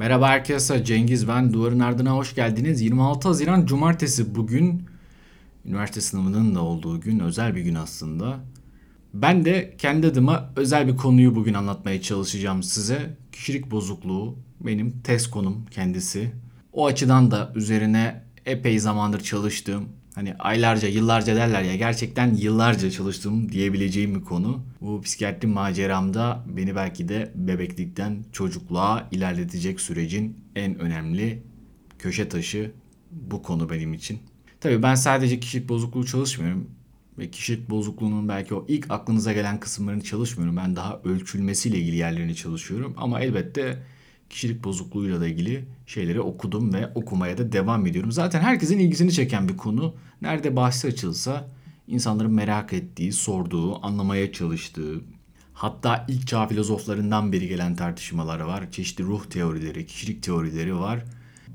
Merhaba herkese Cengiz ben Duvarın Ardına hoş geldiniz. 26 Haziran Cumartesi bugün üniversite sınavının da olduğu gün özel bir gün aslında. Ben de kendi adıma özel bir konuyu bugün anlatmaya çalışacağım size. Kişilik bozukluğu benim test konum kendisi. O açıdan da üzerine epey zamandır çalıştığım hani aylarca yıllarca derler ya gerçekten yıllarca çalıştığım diyebileceğim bir konu. Bu psikiyatri maceramda beni belki de bebeklikten çocukluğa ilerletecek sürecin en önemli köşe taşı bu konu benim için. Tabii ben sadece kişilik bozukluğu çalışmıyorum ve kişilik bozukluğunun belki o ilk aklınıza gelen kısımlarını çalışmıyorum. Ben daha ölçülmesiyle ilgili yerlerini çalışıyorum ama elbette kişilik bozukluğuyla da ilgili şeyleri okudum ve okumaya da devam ediyorum. Zaten herkesin ilgisini çeken bir konu. Nerede bahsi açılsa insanların merak ettiği, sorduğu, anlamaya çalıştığı, hatta ilk çağ filozoflarından beri gelen tartışmalar var. Çeşitli ruh teorileri, kişilik teorileri var.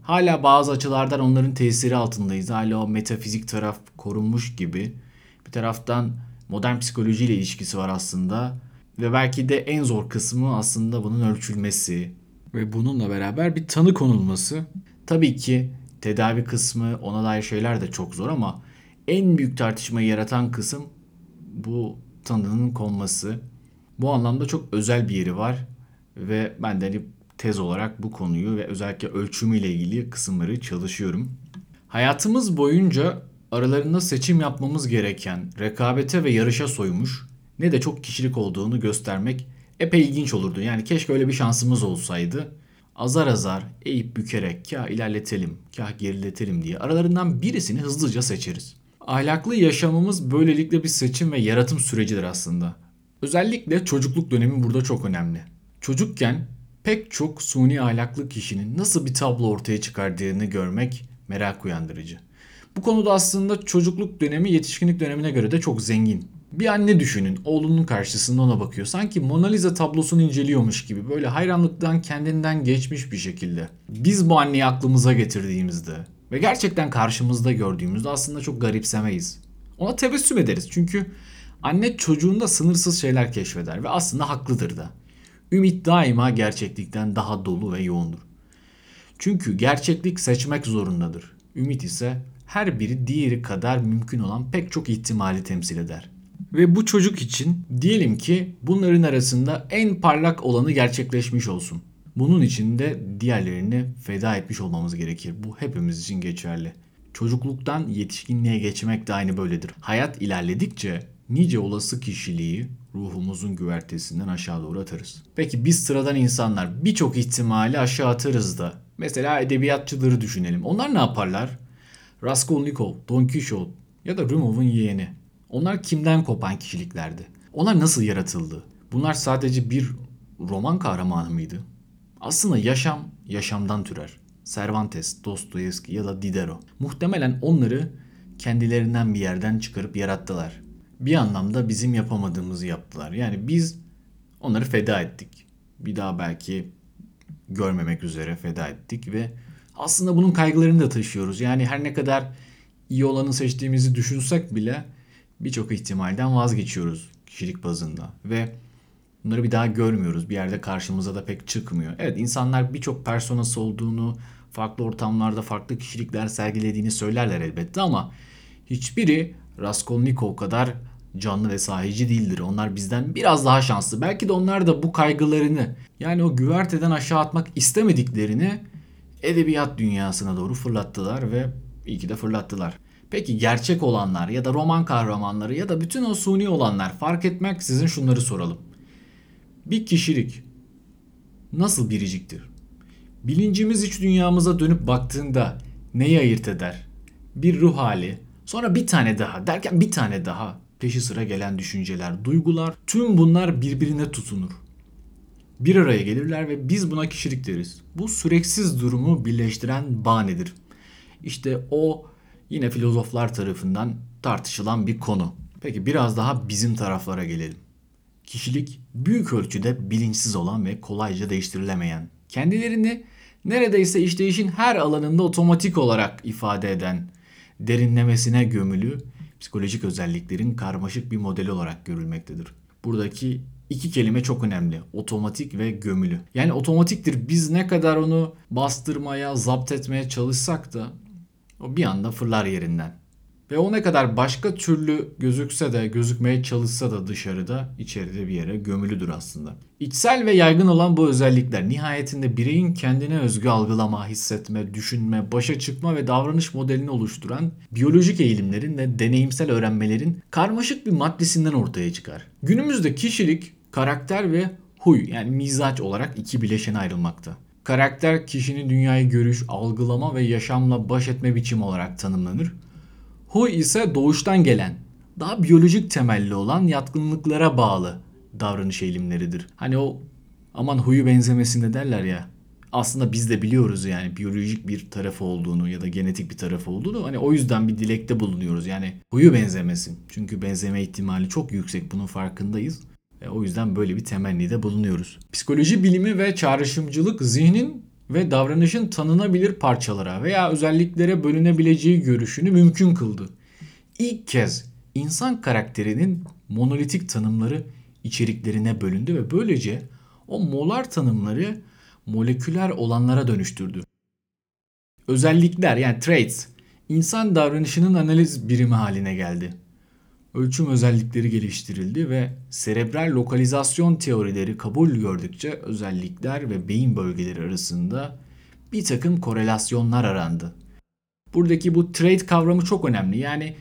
Hala bazı açılardan onların tesiri altındayız. Hala o metafizik taraf korunmuş gibi. Bir taraftan modern psikolojiyle ilişkisi var aslında. Ve belki de en zor kısmı aslında bunun ölçülmesi, ve bununla beraber bir tanı konulması. Tabii ki tedavi kısmı ona dair şeyler de çok zor ama en büyük tartışmayı yaratan kısım bu tanının konması. Bu anlamda çok özel bir yeri var ve ben de hani tez olarak bu konuyu ve özellikle ölçümüyle ilgili kısımları çalışıyorum. Hayatımız boyunca aralarında seçim yapmamız gereken rekabete ve yarışa soymuş ne de çok kişilik olduğunu göstermek epey ilginç olurdu. Yani keşke öyle bir şansımız olsaydı. Azar azar eğip bükerek kah ilerletelim, kah geriletelim diye aralarından birisini hızlıca seçeriz. Ahlaklı yaşamımız böylelikle bir seçim ve yaratım sürecidir aslında. Özellikle çocukluk dönemi burada çok önemli. Çocukken pek çok suni ahlaklı kişinin nasıl bir tablo ortaya çıkardığını görmek merak uyandırıcı. Bu konuda aslında çocukluk dönemi yetişkinlik dönemine göre de çok zengin. Bir anne düşünün oğlunun karşısında ona bakıyor. Sanki Mona Lisa tablosunu inceliyormuş gibi böyle hayranlıktan kendinden geçmiş bir şekilde. Biz bu anneyi aklımıza getirdiğimizde ve gerçekten karşımızda gördüğümüzde aslında çok garipsemeyiz. Ona tebessüm ederiz çünkü anne çocuğunda sınırsız şeyler keşfeder ve aslında haklıdır da. Ümit daima gerçeklikten daha dolu ve yoğundur. Çünkü gerçeklik seçmek zorundadır. Ümit ise her biri diğeri kadar mümkün olan pek çok ihtimali temsil eder. Ve bu çocuk için diyelim ki bunların arasında en parlak olanı gerçekleşmiş olsun. Bunun için de diğerlerini feda etmiş olmamız gerekir. Bu hepimiz için geçerli. Çocukluktan yetişkinliğe geçmek de aynı böyledir. Hayat ilerledikçe nice olası kişiliği ruhumuzun güvertesinden aşağı doğru atarız. Peki biz sıradan insanlar birçok ihtimali aşağı atarız da. Mesela edebiyatçıları düşünelim. Onlar ne yaparlar? Raskolnikov, Don Quixote ya da Rumov'un yeğeni. Onlar kimden kopan kişiliklerdi? Onlar nasıl yaratıldı? Bunlar sadece bir roman kahramanı mıydı? Aslında yaşam yaşamdan türer. Cervantes, Dostoyevski ya da Diderot. Muhtemelen onları kendilerinden bir yerden çıkarıp yarattılar. Bir anlamda bizim yapamadığımızı yaptılar. Yani biz onları feda ettik. Bir daha belki görmemek üzere feda ettik ve aslında bunun kaygılarını da taşıyoruz. Yani her ne kadar iyi olanı seçtiğimizi düşünsek bile birçok ihtimalden vazgeçiyoruz kişilik bazında ve bunları bir daha görmüyoruz. Bir yerde karşımıza da pek çıkmıyor. Evet insanlar birçok personası olduğunu, farklı ortamlarda farklı kişilikler sergilediğini söylerler elbette ama hiçbiri Raskolnikov kadar canlı ve sahici değildir. Onlar bizden biraz daha şanslı. Belki de onlar da bu kaygılarını yani o güverteden aşağı atmak istemediklerini edebiyat dünyasına doğru fırlattılar ve iyi ki de fırlattılar. Peki gerçek olanlar ya da roman kahramanları ya da bütün o suni olanlar fark etmek sizin şunları soralım. Bir kişilik nasıl biriciktir? Bilincimiz iç dünyamıza dönüp baktığında neyi ayırt eder? Bir ruh hali, sonra bir tane daha derken bir tane daha peşi sıra gelen düşünceler, duygular tüm bunlar birbirine tutunur. Bir araya gelirler ve biz buna kişilik deriz. Bu süreksiz durumu birleştiren bağ nedir? İşte o yine filozoflar tarafından tartışılan bir konu. Peki biraz daha bizim taraflara gelelim. Kişilik büyük ölçüde bilinçsiz olan ve kolayca değiştirilemeyen, kendilerini neredeyse işleyişin her alanında otomatik olarak ifade eden, derinlemesine gömülü psikolojik özelliklerin karmaşık bir modeli olarak görülmektedir. Buradaki İki kelime çok önemli. Otomatik ve gömülü. Yani otomatiktir. Biz ne kadar onu bastırmaya, zapt etmeye çalışsak da o bir anda fırlar yerinden. Ve o ne kadar başka türlü gözükse de, gözükmeye çalışsa da dışarıda, içeride bir yere gömülüdür aslında. İçsel ve yaygın olan bu özellikler nihayetinde bireyin kendine özgü algılama, hissetme, düşünme, başa çıkma ve davranış modelini oluşturan biyolojik eğilimlerin ve deneyimsel öğrenmelerin karmaşık bir maddesinden ortaya çıkar. Günümüzde kişilik, karakter ve huy yani mizaç olarak iki bileşene ayrılmakta. Karakter kişinin dünyayı görüş, algılama ve yaşamla baş etme biçimi olarak tanımlanır. Huy ise doğuştan gelen, daha biyolojik temelli olan yatkınlıklara bağlı davranış eğilimleridir. Hani o aman huyu benzemesinde derler ya. Aslında biz de biliyoruz yani biyolojik bir tarafı olduğunu ya da genetik bir tarafı olduğunu. Hani o yüzden bir dilekte bulunuyoruz. Yani huyu benzemesin. Çünkü benzeme ihtimali çok yüksek. Bunun farkındayız. Ve o yüzden böyle bir temennide bulunuyoruz. Psikoloji bilimi ve çağrışımcılık zihnin ve davranışın tanınabilir parçalara veya özelliklere bölünebileceği görüşünü mümkün kıldı. İlk kez insan karakterinin monolitik tanımları içeriklerine bölündü ve böylece o molar tanımları moleküler olanlara dönüştürdü. Özellikler yani traits insan davranışının analiz birimi haline geldi. Ölçüm özellikleri geliştirildi ve serebral lokalizasyon teorileri kabul gördükçe özellikler ve beyin bölgeleri arasında bir takım korelasyonlar arandı. Buradaki bu trait kavramı çok önemli. Yani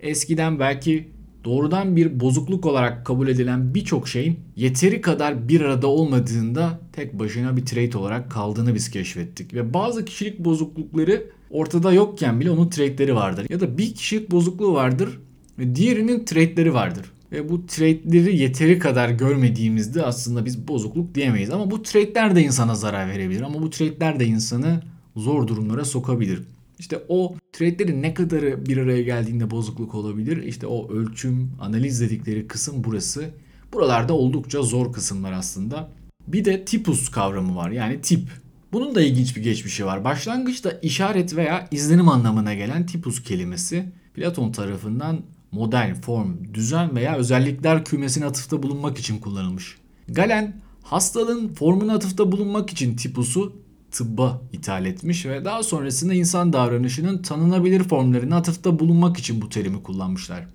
eskiden belki doğrudan bir bozukluk olarak kabul edilen birçok şeyin yeteri kadar bir arada olmadığında tek başına bir trait olarak kaldığını biz keşfettik. Ve bazı kişilik bozuklukları ortada yokken bile onun traitleri vardır. Ya da bir kişilik bozukluğu vardır diğerinin traitleri vardır. Ve bu traitleri yeteri kadar görmediğimizde aslında biz bozukluk diyemeyiz. Ama bu traitler de insana zarar verebilir. Ama bu traitler de insanı zor durumlara sokabilir. İşte o trade'lerin ne kadarı bir araya geldiğinde bozukluk olabilir? İşte o ölçüm, analiz dedikleri kısım burası. Buralarda oldukça zor kısımlar aslında. Bir de tipus kavramı var yani tip. Bunun da ilginç bir geçmişi var. Başlangıçta işaret veya izlenim anlamına gelen tipus kelimesi Platon tarafından modern, form, düzen veya özellikler kümesine atıfta bulunmak için kullanılmış. Galen hastalığın formuna atıfta bulunmak için tipusu tıbba ithal etmiş ve daha sonrasında insan davranışının tanınabilir formlarına atıfta bulunmak için bu terimi kullanmışlar.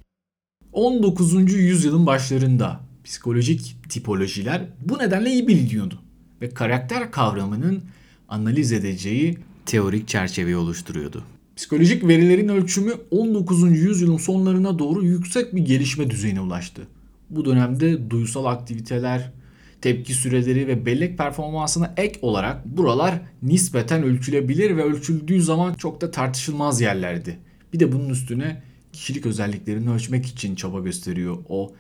19. yüzyılın başlarında psikolojik tipolojiler bu nedenle iyi biliniyordu ve karakter kavramının analiz edeceği teorik çerçeveyi oluşturuyordu. Psikolojik verilerin ölçümü 19. yüzyılın sonlarına doğru yüksek bir gelişme düzeyine ulaştı. Bu dönemde duysal aktiviteler, tepki süreleri ve bellek performansına ek olarak buralar nispeten ölçülebilir ve ölçüldüğü zaman çok da tartışılmaz yerlerdi. Bir de bunun üstüne kişilik özelliklerini ölçmek için çaba gösteriyor o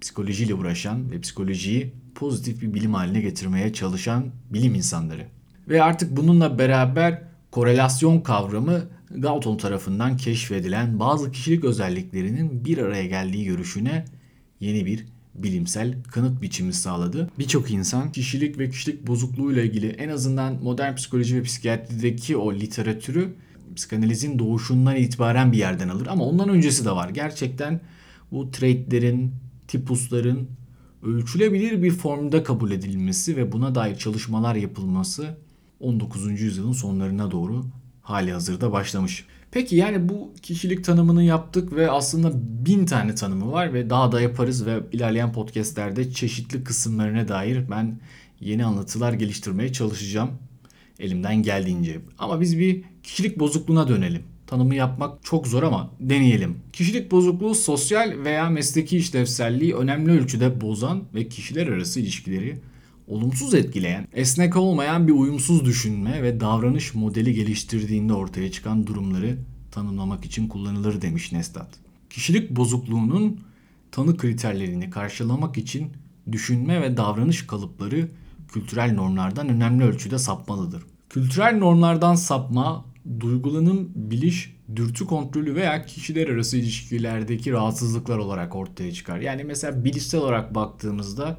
psikolojiyle uğraşan ve psikolojiyi pozitif bir bilim haline getirmeye çalışan bilim insanları. Ve artık bununla beraber korelasyon kavramı Galton tarafından keşfedilen bazı kişilik özelliklerinin bir araya geldiği görüşüne yeni bir bilimsel kanıt biçimi sağladı. Birçok insan kişilik ve kişilik bozukluğuyla ilgili en azından modern psikoloji ve psikiyatrideki o literatürü psikanalizin doğuşundan itibaren bir yerden alır ama ondan öncesi de var. Gerçekten bu traitlerin, tipusların ölçülebilir bir formda kabul edilmesi ve buna dair çalışmalar yapılması 19. yüzyılın sonlarına doğru hali hazırda başlamış. Peki yani bu kişilik tanımını yaptık ve aslında bin tane tanımı var ve daha da yaparız ve ilerleyen podcastlerde çeşitli kısımlarına dair ben yeni anlatılar geliştirmeye çalışacağım elimden geldiğince. Ama biz bir kişilik bozukluğuna dönelim. Tanımı yapmak çok zor ama deneyelim. Kişilik bozukluğu sosyal veya mesleki işlevselliği önemli ölçüde bozan ve kişiler arası ilişkileri olumsuz etkileyen, esnek olmayan bir uyumsuz düşünme ve davranış modeli geliştirdiğinde ortaya çıkan durumları tanımlamak için kullanılır demiş Nestat. Kişilik bozukluğunun tanı kriterlerini karşılamak için düşünme ve davranış kalıpları kültürel normlardan önemli ölçüde sapmalıdır. Kültürel normlardan sapma, duygulanım, biliş, dürtü kontrolü veya kişiler arası ilişkilerdeki rahatsızlıklar olarak ortaya çıkar. Yani mesela bilişsel olarak baktığımızda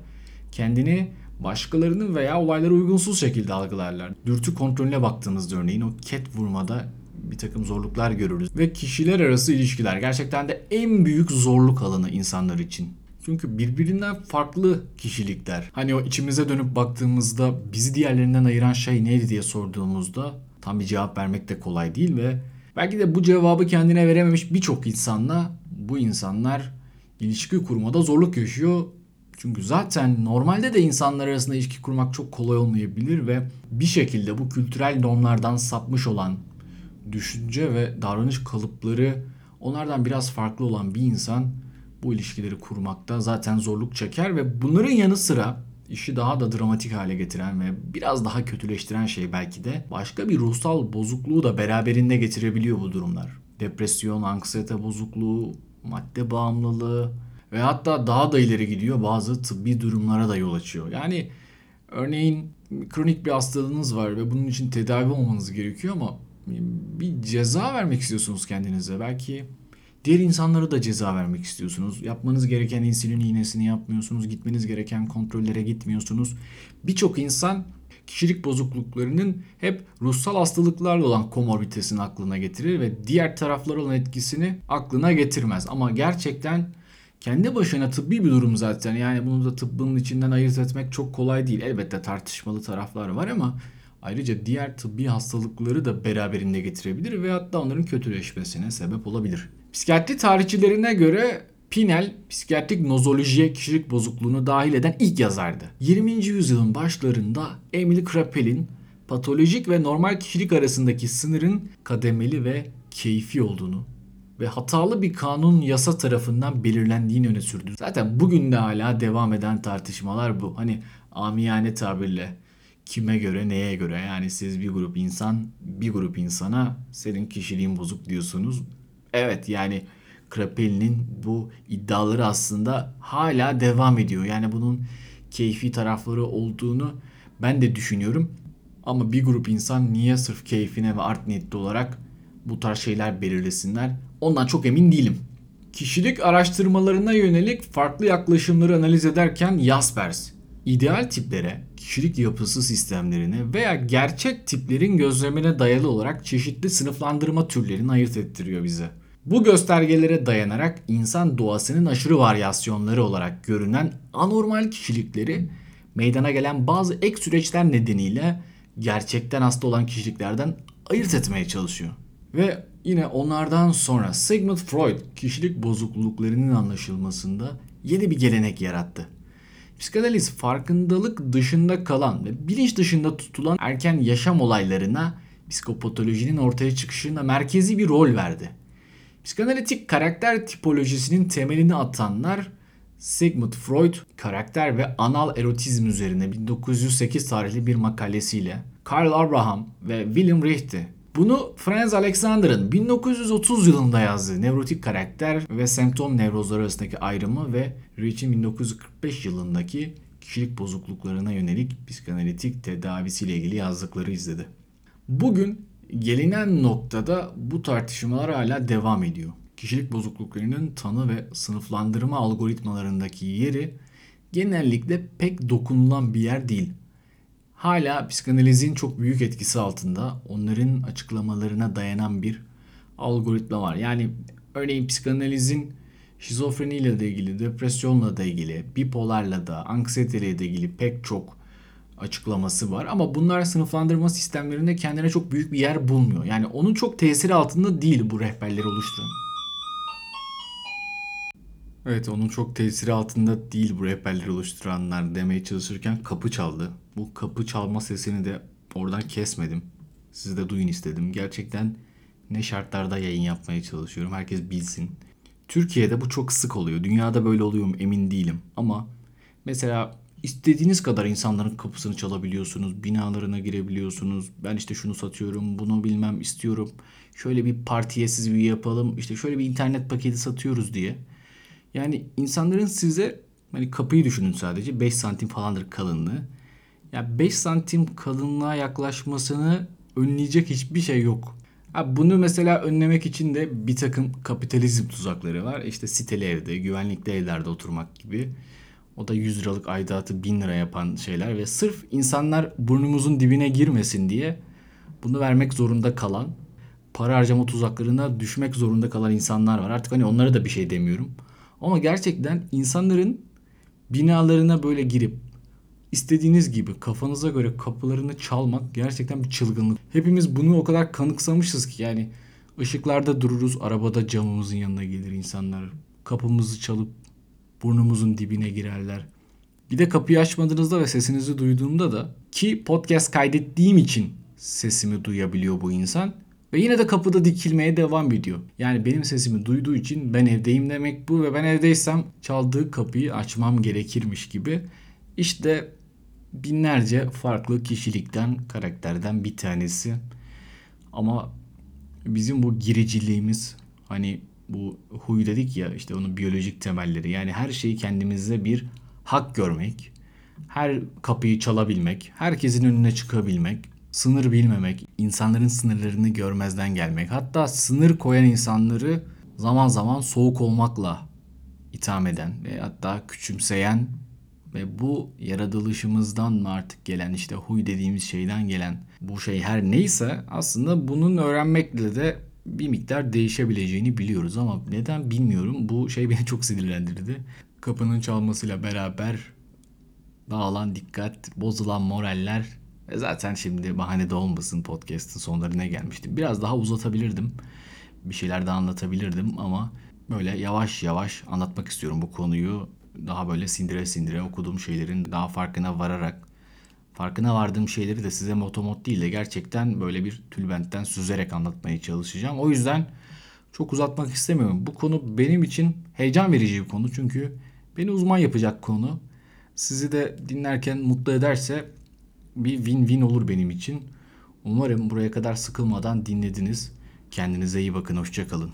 kendini başkalarının veya olaylara uygunsuz şekilde algılarlar. Dürtü kontrolüne baktığımızda örneğin o ket vurmada bir takım zorluklar görürüz. Ve kişiler arası ilişkiler gerçekten de en büyük zorluk alanı insanlar için. Çünkü birbirinden farklı kişilikler. Hani o içimize dönüp baktığımızda bizi diğerlerinden ayıran şey neydi diye sorduğumuzda tam bir cevap vermek de kolay değil ve belki de bu cevabı kendine verememiş birçok insanla bu insanlar ilişki kurmada zorluk yaşıyor. Çünkü zaten normalde de insanlar arasında ilişki kurmak çok kolay olmayabilir ve bir şekilde bu kültürel normlardan sapmış olan düşünce ve davranış kalıpları onlardan biraz farklı olan bir insan bu ilişkileri kurmakta zaten zorluk çeker ve bunların yanı sıra işi daha da dramatik hale getiren ve biraz daha kötüleştiren şey belki de başka bir ruhsal bozukluğu da beraberinde getirebiliyor bu durumlar. Depresyon, anksiyete bozukluğu, madde bağımlılığı ve hatta daha da ileri gidiyor bazı tıbbi durumlara da yol açıyor. Yani örneğin kronik bir hastalığınız var ve bunun için tedavi olmanız gerekiyor ama bir ceza vermek istiyorsunuz kendinize. Belki diğer insanlara da ceza vermek istiyorsunuz. Yapmanız gereken insülin iğnesini yapmıyorsunuz. Gitmeniz gereken kontrollere gitmiyorsunuz. Birçok insan kişilik bozukluklarının hep ruhsal hastalıklarla olan komorbiditesini aklına getirir ve diğer taraflara olan etkisini aklına getirmez. Ama gerçekten kendi başına tıbbi bir durum zaten. Yani bunu da tıbbın içinden ayırt etmek çok kolay değil. Elbette tartışmalı taraflar var ama ayrıca diğer tıbbi hastalıkları da beraberinde getirebilir ve hatta onların kötüleşmesine sebep olabilir. Psikiyatri tarihçilerine göre Pinel, psikiyatrik nozolojiye kişilik bozukluğunu dahil eden ilk yazardı. 20. yüzyılın başlarında Emil Kraepelin patolojik ve normal kişilik arasındaki sınırın kademeli ve keyfi olduğunu ve hatalı bir kanun yasa tarafından belirlendiğini öne sürdü. Zaten bugün de hala devam eden tartışmalar bu. Hani amiyane tabirle kime göre neye göre yani siz bir grup insan bir grup insana senin kişiliğin bozuk diyorsunuz. Evet yani Krapel'in bu iddiaları aslında hala devam ediyor. Yani bunun keyfi tarafları olduğunu ben de düşünüyorum. Ama bir grup insan niye sırf keyfine ve art niyetli olarak bu tarz şeyler belirlesinler? Ondan çok emin değilim. Kişilik araştırmalarına yönelik farklı yaklaşımları analiz ederken Jaspers, ideal tiplere, kişilik yapısı sistemlerine veya gerçek tiplerin gözlemine dayalı olarak çeşitli sınıflandırma türlerini ayırt ettiriyor bize. Bu göstergelere dayanarak insan doğasının aşırı varyasyonları olarak görünen anormal kişilikleri meydana gelen bazı ek süreçler nedeniyle gerçekten hasta olan kişiliklerden ayırt etmeye çalışıyor. Ve yine onlardan sonra Sigmund Freud kişilik bozukluklarının anlaşılmasında yeni bir gelenek yarattı. Psikanaliz farkındalık dışında kalan ve bilinç dışında tutulan erken yaşam olaylarına psikopatolojinin ortaya çıkışında merkezi bir rol verdi. Psikanalitik karakter tipolojisinin temelini atanlar Sigmund Freud karakter ve anal erotizm üzerine 1908 tarihli bir makalesiyle Karl Abraham ve William Reich'ti. Bunu Franz Alexander'ın 1930 yılında yazdığı nevrotik karakter ve semptom nevrozları arasındaki ayrımı ve Reich'in 1945 yılındaki kişilik bozukluklarına yönelik psikanalitik tedavisiyle ilgili yazdıkları izledi. Bugün gelinen noktada bu tartışmalar hala devam ediyor. Kişilik bozukluklarının tanı ve sınıflandırma algoritmalarındaki yeri genellikle pek dokunulan bir yer değil. Hala psikanalizin çok büyük etkisi altında onların açıklamalarına dayanan bir algoritma var. Yani örneğin psikanalizin şizofreniyle de ilgili, depresyonla da ilgili, bipolarla da, anksiyeteyle de ilgili pek çok açıklaması var. Ama bunlar sınıflandırma sistemlerinde kendine çok büyük bir yer bulmuyor. Yani onun çok tesiri altında değil bu rehberleri oluşturan. Evet onun çok tesiri altında değil bu rehberleri oluşturanlar demeye çalışırken kapı çaldı. Bu kapı çalma sesini de oradan kesmedim. Siz de duyun istedim. Gerçekten ne şartlarda yayın yapmaya çalışıyorum. Herkes bilsin. Türkiye'de bu çok sık oluyor. Dünyada böyle oluyor mu emin değilim. Ama mesela istediğiniz kadar insanların kapısını çalabiliyorsunuz. Binalarına girebiliyorsunuz. Ben işte şunu satıyorum, bunu bilmem istiyorum. Şöyle bir partiye siz bir yapalım. İşte şöyle bir internet paketi satıyoruz diye. Yani insanların size hani kapıyı düşünün sadece 5 santim falandır kalınlığı. Ya 5 santim kalınlığa yaklaşmasını önleyecek hiçbir şey yok. Ha bunu mesela önlemek için de bir takım kapitalizm tuzakları var. İşte siteli evde, güvenlikli evlerde oturmak gibi. O da 100 liralık aidatı 1000 lira yapan şeyler ve sırf insanlar burnumuzun dibine girmesin diye bunu vermek zorunda kalan, para harcama tuzaklarına düşmek zorunda kalan insanlar var. Artık hani onlara da bir şey demiyorum. Ama gerçekten insanların binalarına böyle girip istediğiniz gibi kafanıza göre kapılarını çalmak gerçekten bir çılgınlık. Hepimiz bunu o kadar kanıksamışız ki yani ışıklarda dururuz, arabada camımızın yanına gelir insanlar. Kapımızı çalıp burnumuzun dibine girerler. Bir de kapıyı açmadığınızda ve sesinizi duyduğumda da ki podcast kaydettiğim için sesimi duyabiliyor bu insan. Ve yine de kapıda dikilmeye devam ediyor. Yani benim sesimi duyduğu için ben evdeyim demek bu ve ben evdeysem çaldığı kapıyı açmam gerekirmiş gibi. İşte binlerce farklı kişilikten, karakterden bir tanesi. Ama bizim bu giriciliğimiz hani bu huy dedik ya işte onun biyolojik temelleri. Yani her şeyi kendimize bir hak görmek, her kapıyı çalabilmek, herkesin önüne çıkabilmek, sınır bilmemek, insanların sınırlarını görmezden gelmek. Hatta sınır koyan insanları zaman zaman soğuk olmakla itham eden ve hatta küçümseyen ve bu yaratılışımızdan mı artık gelen işte huy dediğimiz şeyden gelen bu şey her neyse aslında bunun öğrenmekle de bir miktar değişebileceğini biliyoruz ama neden bilmiyorum. Bu şey beni çok sinirlendirdi. Kapının çalmasıyla beraber dağılan dikkat, bozulan moraller ve zaten şimdi bahane de olmasın podcast'ın sonlarına gelmiştim. Biraz daha uzatabilirdim. Bir şeyler daha anlatabilirdim ama böyle yavaş yavaş anlatmak istiyorum bu konuyu. Daha böyle sindire sindire okuduğum şeylerin daha farkına vararak farkına vardığım şeyleri de size motomot değil de gerçekten böyle bir tülbentten süzerek anlatmaya çalışacağım. O yüzden çok uzatmak istemiyorum. Bu konu benim için heyecan verici bir konu çünkü beni uzman yapacak konu. Sizi de dinlerken mutlu ederse bir win-win olur benim için. Umarım buraya kadar sıkılmadan dinlediniz. Kendinize iyi bakın, hoşçakalın.